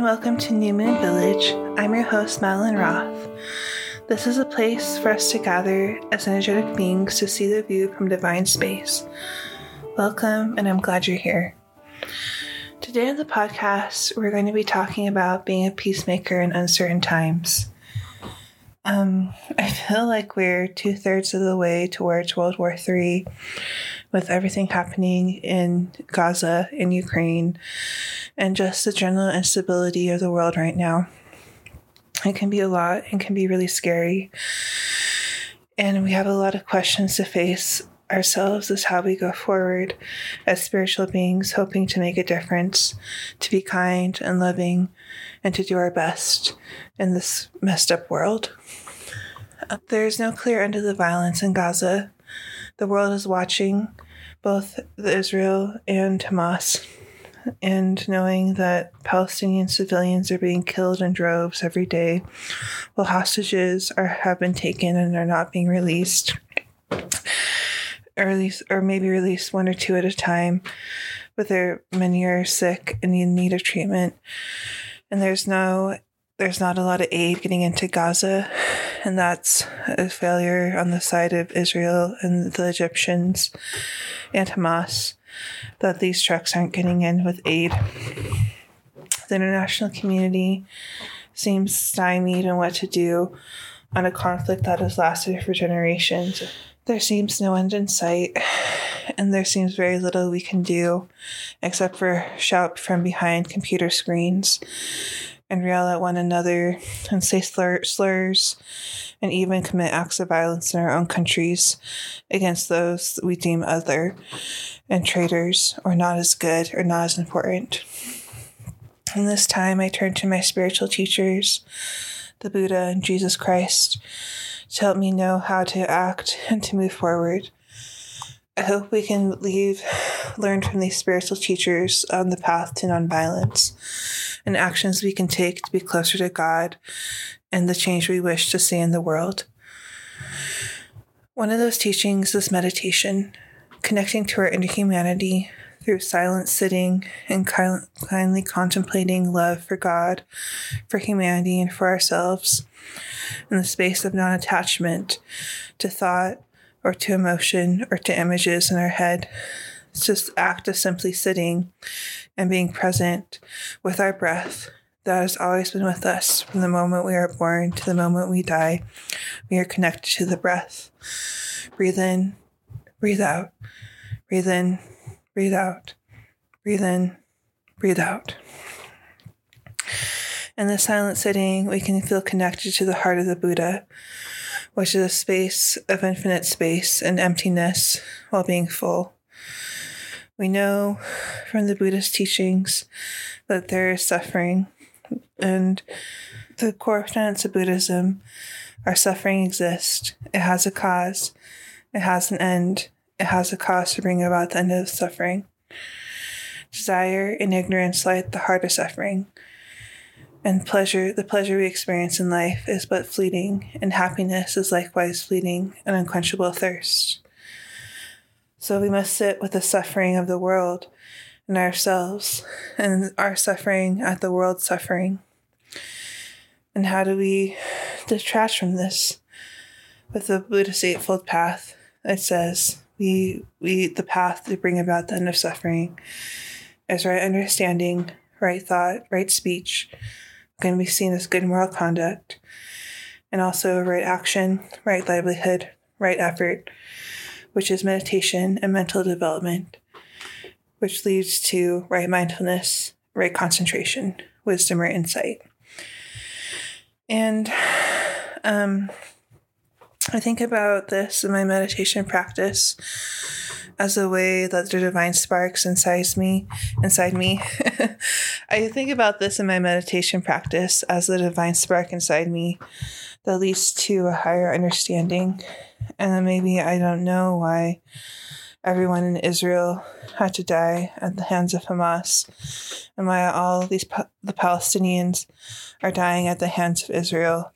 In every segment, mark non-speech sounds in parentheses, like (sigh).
And welcome to New Moon Village. I'm your host, Madeline Roth. This is a place for us to gather as energetic beings to see the view from divine space. Welcome, and I'm glad you're here. Today on the podcast, we're going to be talking about being a peacemaker in uncertain times. Um, I feel like we're two thirds of the way towards World War III with everything happening in Gaza, in Ukraine, and just the general instability of the world right now. It can be a lot and can be really scary. And we have a lot of questions to face ourselves as how we go forward as spiritual beings, hoping to make a difference, to be kind and loving, and to do our best in this messed up world. There is no clear end to the violence in Gaza. The world is watching both Israel and Hamas, and knowing that Palestinian civilians are being killed in droves every day, while hostages are have been taken and are not being released, or at least, or maybe released one or two at a time, but there many are sick and in need of treatment, and there's no there's not a lot of aid getting into Gaza, and that's a failure on the side of Israel and the Egyptians and Hamas that these trucks aren't getting in with aid. The international community seems stymied on what to do on a conflict that has lasted for generations. There seems no end in sight, and there seems very little we can do except for shout from behind computer screens and rail at one another and say slur- slurs and even commit acts of violence in our own countries against those we deem other and traitors or not as good or not as important. In this time, I turn to my spiritual teachers, the Buddha and Jesus Christ, to help me know how to act and to move forward. I hope we can leave, learn from these spiritual teachers on the path to nonviolence and actions we can take to be closer to God and the change we wish to see in the world. One of those teachings is meditation, connecting to our inner humanity through silent sitting and kindly contemplating love for God, for humanity, and for ourselves in the space of non attachment to thought or to emotion or to images in our head. It's just act of simply sitting and being present with our breath that has always been with us from the moment we are born to the moment we die. We are connected to the breath. Breathe in, breathe out, breathe in, breathe out, breathe in, breathe out. In the silent sitting, we can feel connected to the heart of the Buddha, which is a space of infinite space and emptiness while being full. We know from the Buddhist teachings that there is suffering, and the core tenets of Buddhism are suffering exists. It has a cause, it has an end, it has a cause to bring about the end of suffering. Desire and ignorance lie at the heart of suffering. And pleasure, the pleasure we experience in life is but fleeting, and happiness is likewise fleeting, an unquenchable thirst. So we must sit with the suffering of the world and ourselves and our suffering at the world's suffering. And how do we detach from this? With the Buddhist Eightfold Path, it says we we the path to bring about the end of suffering is right understanding, right thought, right speech, can be seen as good moral conduct, and also right action, right livelihood, right effort, which is meditation and mental development, which leads to right mindfulness, right concentration, wisdom, or insight. And um, I think about this in my meditation practice as a way that the divine sparks inside me inside me. (laughs) I think about this in my meditation practice. As the divine spark inside me that leads to a higher understanding. And then maybe I don't know why everyone in Israel had to die at the hands of Hamas and why all these the Palestinians are dying at the hands of Israel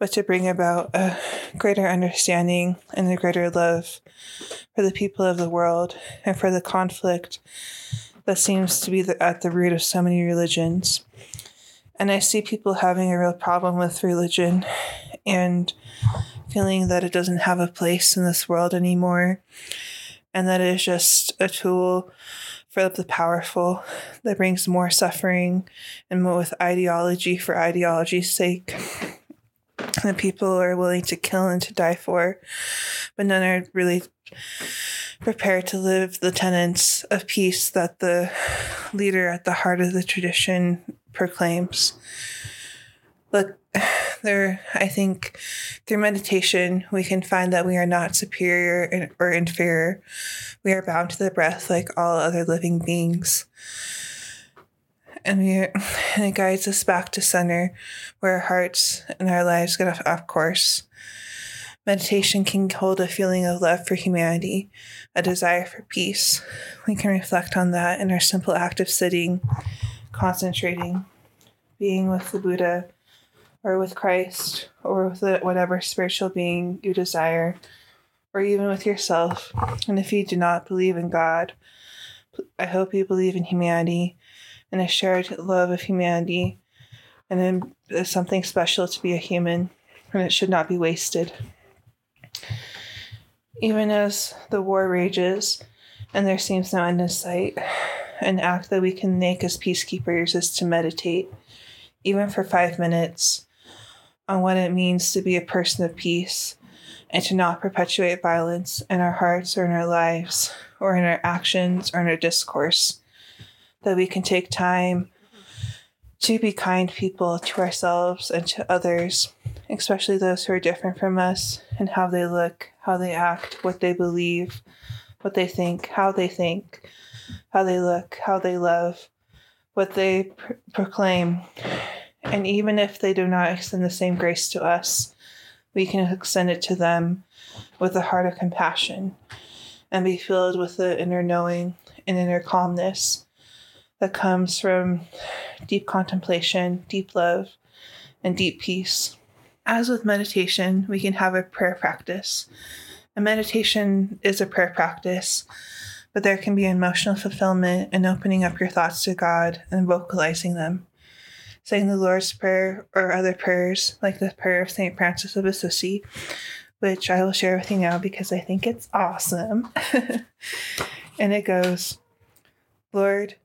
but to bring about a greater understanding and a greater love for the people of the world and for the conflict that seems to be the, at the root of so many religions. And I see people having a real problem with religion and feeling that it doesn't have a place in this world anymore and that it is just a tool for the powerful that brings more suffering and more with ideology for ideology's sake that people are willing to kill and to die for, but none are really prepared to live the tenets of peace that the leader at the heart of the tradition proclaims. Look, there, I think through meditation, we can find that we are not superior or inferior. We are bound to the breath like all other living beings. And, we, and it guides us back to center where our hearts and our lives get off course. Meditation can hold a feeling of love for humanity, a desire for peace. We can reflect on that in our simple act of sitting, concentrating, being with the Buddha, or with Christ, or with whatever spiritual being you desire, or even with yourself. And if you do not believe in God, I hope you believe in humanity and a shared love of humanity, and it's something special to be a human, and it should not be wasted. Even as the war rages and there seems no end in sight, an act that we can make as peacekeepers is to meditate, even for five minutes, on what it means to be a person of peace and to not perpetuate violence in our hearts or in our lives or in our actions or in our discourse. That we can take time to be kind people to ourselves and to others, especially those who are different from us, and how they look, how they act, what they believe, what they think, how they think, how they look, how they love, what they pr- proclaim. And even if they do not extend the same grace to us, we can extend it to them with a heart of compassion and be filled with the inner knowing and inner calmness that comes from deep contemplation, deep love, and deep peace. As with meditation, we can have a prayer practice. A meditation is a prayer practice, but there can be emotional fulfillment in opening up your thoughts to God and vocalizing them. Saying the Lord's Prayer or other prayers, like the prayer of St. Francis of Assisi, which I will share with you now because I think it's awesome. (laughs) and it goes, Lord,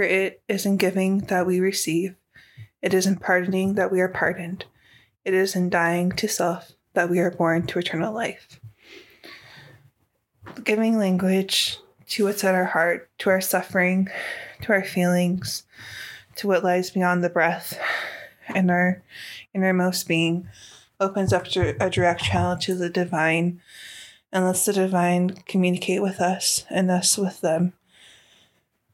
for it is in giving that we receive, it is in pardoning that we are pardoned, it is in dying to self that we are born to eternal life. Giving language to what's at our heart, to our suffering, to our feelings, to what lies beyond the breath and our innermost being opens up a direct channel to the divine and lets the divine communicate with us and us with them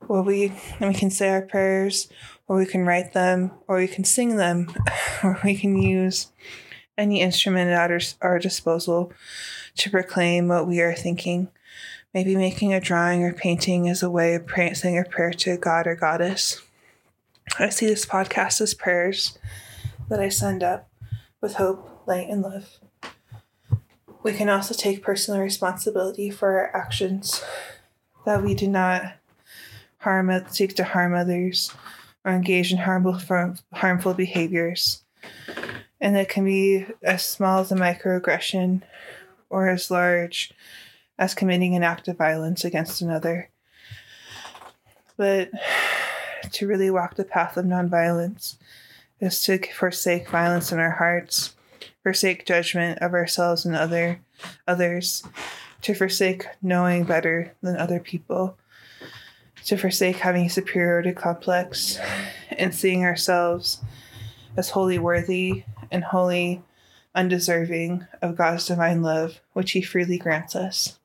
where we we can say our prayers, or we can write them, or we can sing them, (laughs) or we can use any instrument at our, our disposal to proclaim what we are thinking. Maybe making a drawing or painting is a way of praying, saying a prayer to God or Goddess. I see this podcast as prayers that I send up with hope, light, and love. We can also take personal responsibility for our actions, that we do not harm seek to harm others or engage in harmful harmful behaviors. And it can be as small as a microaggression or as large as committing an act of violence against another. But (sighs) to really walk the path of nonviolence is to forsake violence in our hearts, forsake judgment of ourselves and other others, to forsake knowing better than other people, to forsake having a superiority complex and seeing ourselves as wholly worthy and wholly undeserving of God's divine love, which He freely grants us.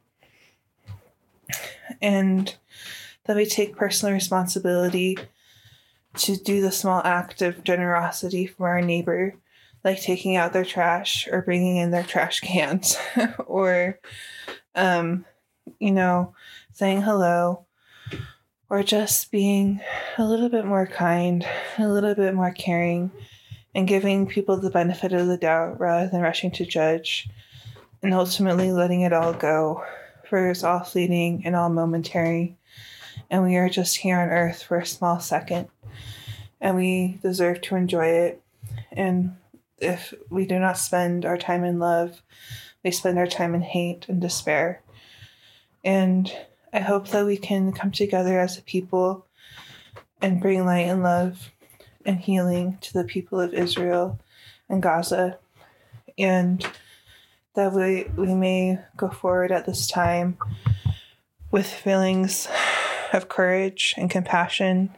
And that we take personal responsibility to do the small act of generosity for our neighbor, like taking out their trash or bringing in their trash cans, (laughs) or, um, you know, saying hello, or just being a little bit more kind, a little bit more caring, and giving people the benefit of the doubt rather than rushing to judge, and ultimately letting it all go, for it's all fleeting and all momentary, and we are just here on earth for a small second and we deserve to enjoy it. And if we do not spend our time in love, we spend our time in hate and despair. And I hope that we can come together as a people and bring light and love and healing to the people of Israel and Gaza. And that we, we may go forward at this time with feelings of courage and compassion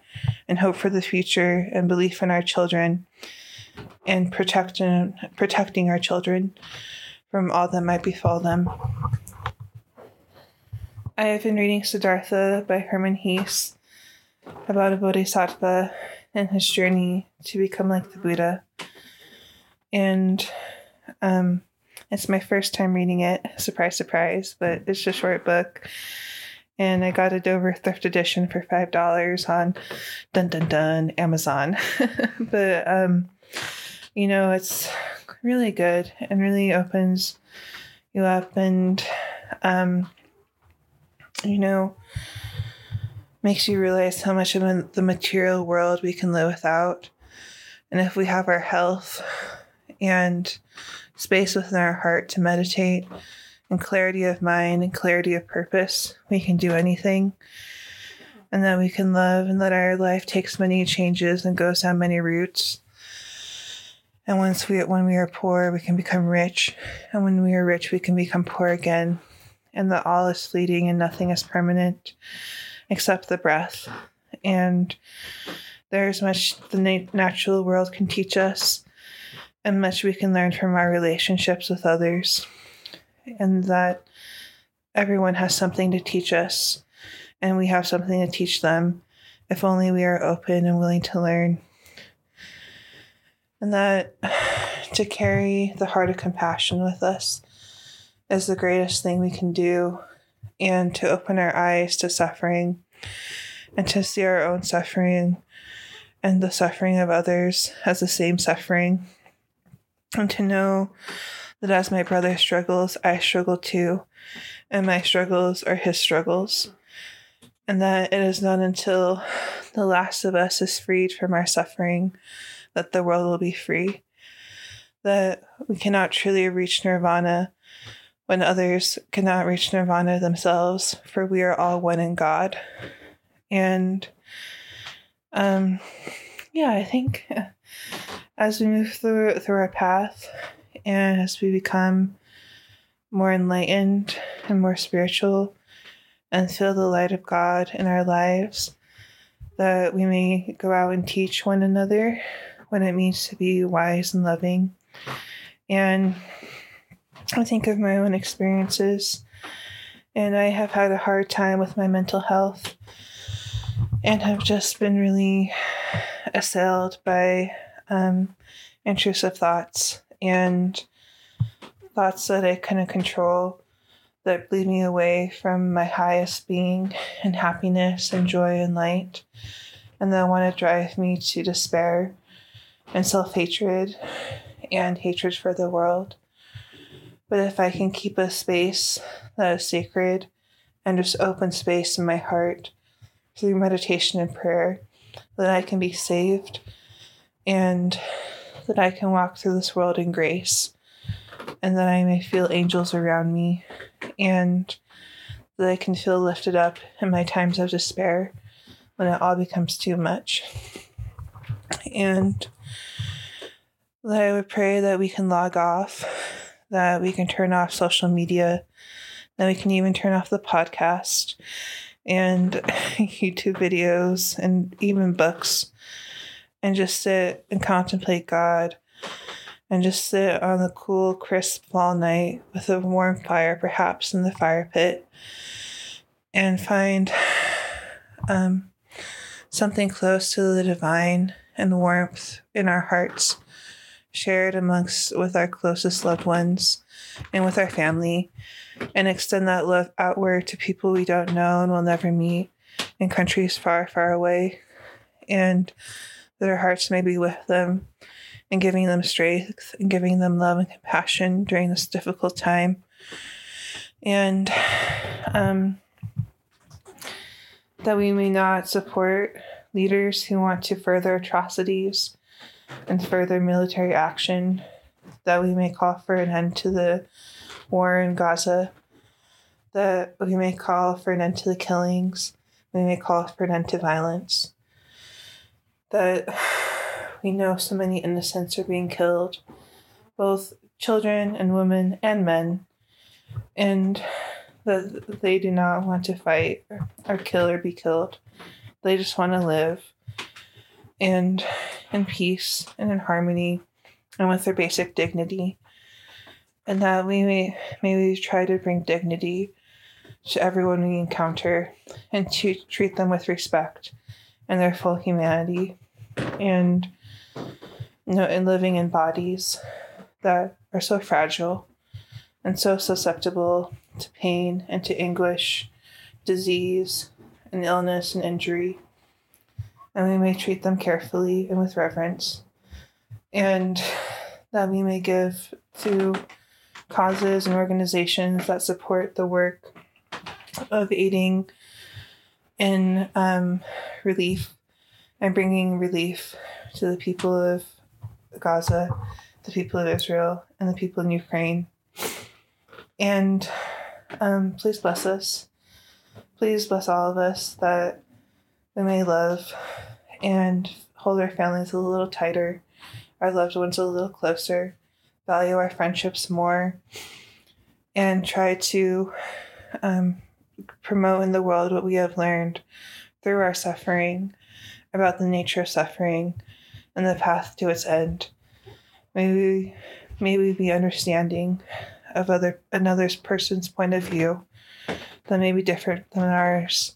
and hope for the future and belief in our children and protecting protecting our children from all that might befall them. I have been reading Siddhartha by Hermann Hesse about a bodhisattva and his journey to become like the Buddha. And um, it's my first time reading it. Surprise, surprise, but it's a short book and I got a Dover thrift edition for five dollars on dun dun dun Amazon. (laughs) but um, you know, it's really good and really opens you up and um, you know makes you realize how much of the material world we can live without. And if we have our health and space within our heart to meditate and clarity of mind and clarity of purpose, we can do anything. And that we can love and that our life takes many changes and goes down many routes. And once we when we are poor, we can become rich. And when we are rich, we can become poor again. And that all is fleeting and nothing is permanent except the breath. And there's much the natural world can teach us and much we can learn from our relationships with others and that everyone has something to teach us and we have something to teach them if only we are open and willing to learn. And that (sighs) to carry the heart of compassion with us is the greatest thing we can do, and to open our eyes to suffering and to see our own suffering and the suffering of others as the same suffering, and to know that as my brother struggles, I struggle too, and my struggles are his struggles, and that it is not until the last of us is freed from our suffering that the world will be free. That we cannot truly reach nirvana when others cannot reach nirvana themselves, for we are all one in God. And um, yeah, I think (laughs) as we move through through our path, and as we become more enlightened and more spiritual and feel the light of God in our lives, that we may go out and teach one another what it means to be wise and loving. And I think of my own experiences, and I have had a hard time with my mental health and have just been really assailed by um, intrusive thoughts and thoughts that I couldn't control that lead me away from my highest being and happiness and joy and light, and that want to drive me to despair and self hatred and hatred for the world. But if I can keep a space that is sacred and just open space in my heart through meditation and prayer, then I can be saved and that I can walk through this world in grace and that I may feel angels around me and that I can feel lifted up in my times of despair when it all becomes too much. And that I would pray that we can log off, that we can turn off social media, that we can even turn off the podcast and (laughs) YouTube videos and even books and just sit and contemplate God and just sit on the cool, crisp fall night with a warm fire, perhaps in the fire pit, and find (sighs) um, something close to the divine and warmth in our hearts, shared amongst with our closest loved ones and with our family, and extend that love outward to people we don't know and will never meet in countries far, far away, and that our hearts may be with them and giving them strength and giving them love and compassion during this difficult time. And um, that we may not support leaders who want to further atrocities and further military action, that we may call for an end to the war in Gaza, that we may call for an end to the killings, we may call for an end to violence, that (sighs) we know so many innocents are being killed, both children and women and men, and that they do not want to fight or kill or be killed. They just want to live and in peace and in harmony and with their basic dignity. And that we may may we try to bring dignity to everyone we encounter and to treat them with respect and their full humanity and you know and living in bodies that are so fragile and so susceptible to pain and to anguish, disease and illness and injury. And we may treat them carefully and with reverence. And that we may give to causes and organizations that support the work of aiding in um, relief and bringing relief to the people of Gaza, the people of Israel, and the people in Ukraine. And um, please bless us. Please bless all of us that we may love and hold our families a little tighter, our loved ones a little closer, value our friendships more, and try to um, promote in the world what we have learned through our suffering about the nature of suffering and the path to its end. May we, may we be understanding of other another person's point of view that may be different than ours,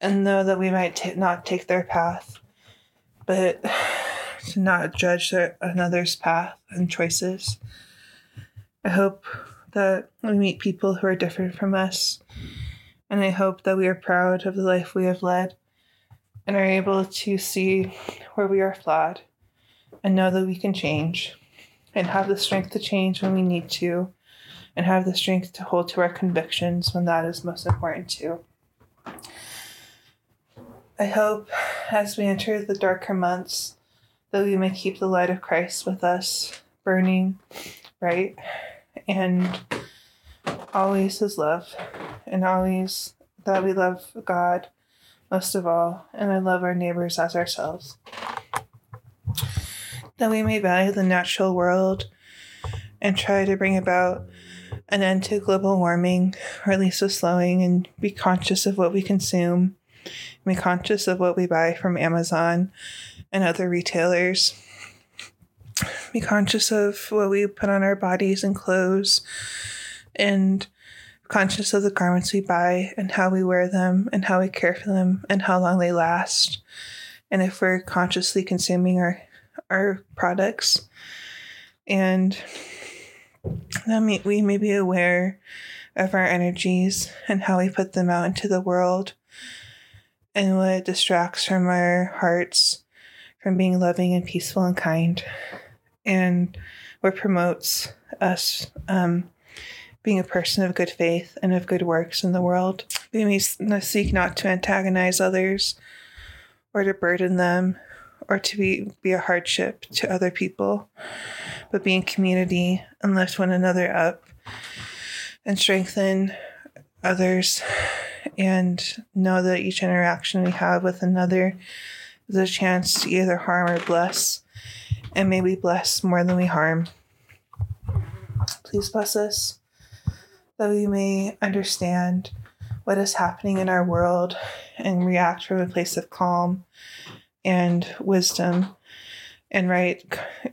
and know that we might t- not take their path, but (sighs) to not judge their, another's path and choices. I hope that we meet people who are different from us, and I hope that we are proud of the life we have led and are able to see where we are flawed and know that we can change and have the strength to change when we need to, and have the strength to hold to our convictions when that is most important too. I hope as we enter the darker months that we may keep the light of Christ with us, burning bright, and always His love, and always that we love God most of all, and I love our neighbors as ourselves. That we may value the natural world and try to bring about an end to global warming, or at least a slowing, and be conscious of what we consume, be conscious of what we buy from Amazon and other retailers, be conscious of what we put on our bodies and clothes, and conscious of the garments we buy and how we wear them and how we care for them and how long they last. And if we're consciously consuming our our products. And that we may be aware of our energies and how we put them out into the world and what distracts from our hearts from being loving and peaceful and kind and what promotes us um, being a person of good faith and of good works in the world. We may seek not to antagonize others or to burden them or to be, be a hardship to other people, but be in community and lift one another up and strengthen others and know that each interaction we have with another is a chance to either harm or bless, and may we bless more than we harm. Please bless us that we may understand what is happening in our world and react from a place of calm and wisdom and right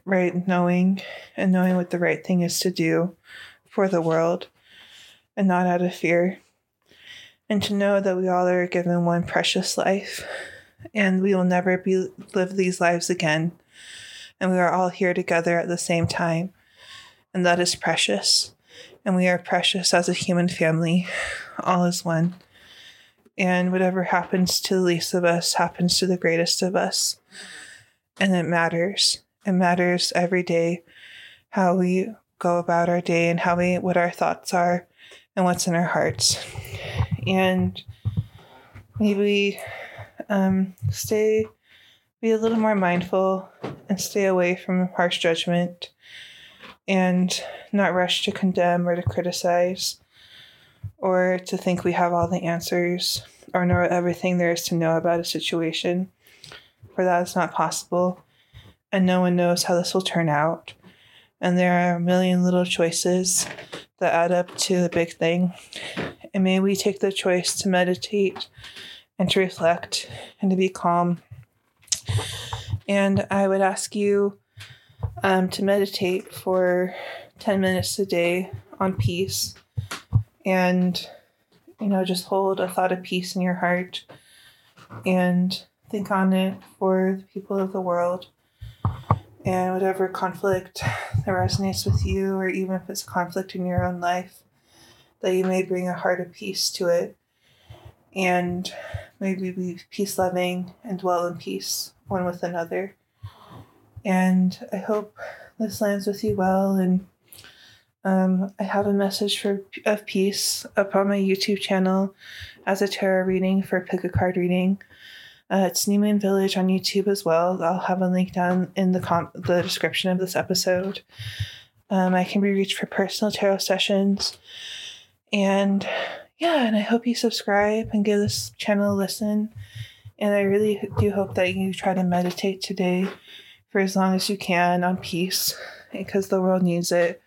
right knowing and knowing what the right thing is to do for the world and not out of fear and to know that we all are given one precious life and we will never be live these lives again. And we are all here together at the same time, and that is precious. And we are precious as a human family, all as one. And whatever happens to the least of us happens to the greatest of us. And it matters. It matters every day how we go about our day and how we what our thoughts are and what's in our hearts. And maybe um, stay be a little more mindful and stay away from harsh judgment and not rush to condemn or to criticize or to think we have all the answers or know everything there is to know about a situation, for that is not possible, and no one knows how this will turn out. And there are a million little choices that add up to the big thing. And may we take the choice to meditate and to reflect and to be calm. And I would ask you um, to meditate for 10 minutes a day on peace and you know just hold a thought of peace in your heart and think on it for the people of the world and whatever conflict that resonates with you or even if it's a conflict in your own life that you may bring a heart of peace to it and maybe be peace loving and dwell in peace one with another and i hope this lands with you well and um, I have a message for of peace up on my YouTube channel as a tarot reading for pick a card reading. Uh, it's New Moon Village on YouTube as well. I'll have a link down in the com- the description of this episode. Um, I can be reached for personal tarot sessions, and yeah, and I hope you subscribe and give this channel a listen. And I really do hope that you try to meditate today for as long as you can on peace because the world needs it.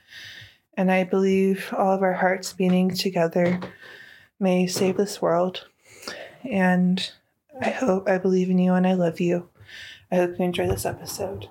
And I believe all of our hearts beating together may save this world. And I hope I believe in you and I love you. I hope you enjoy this episode.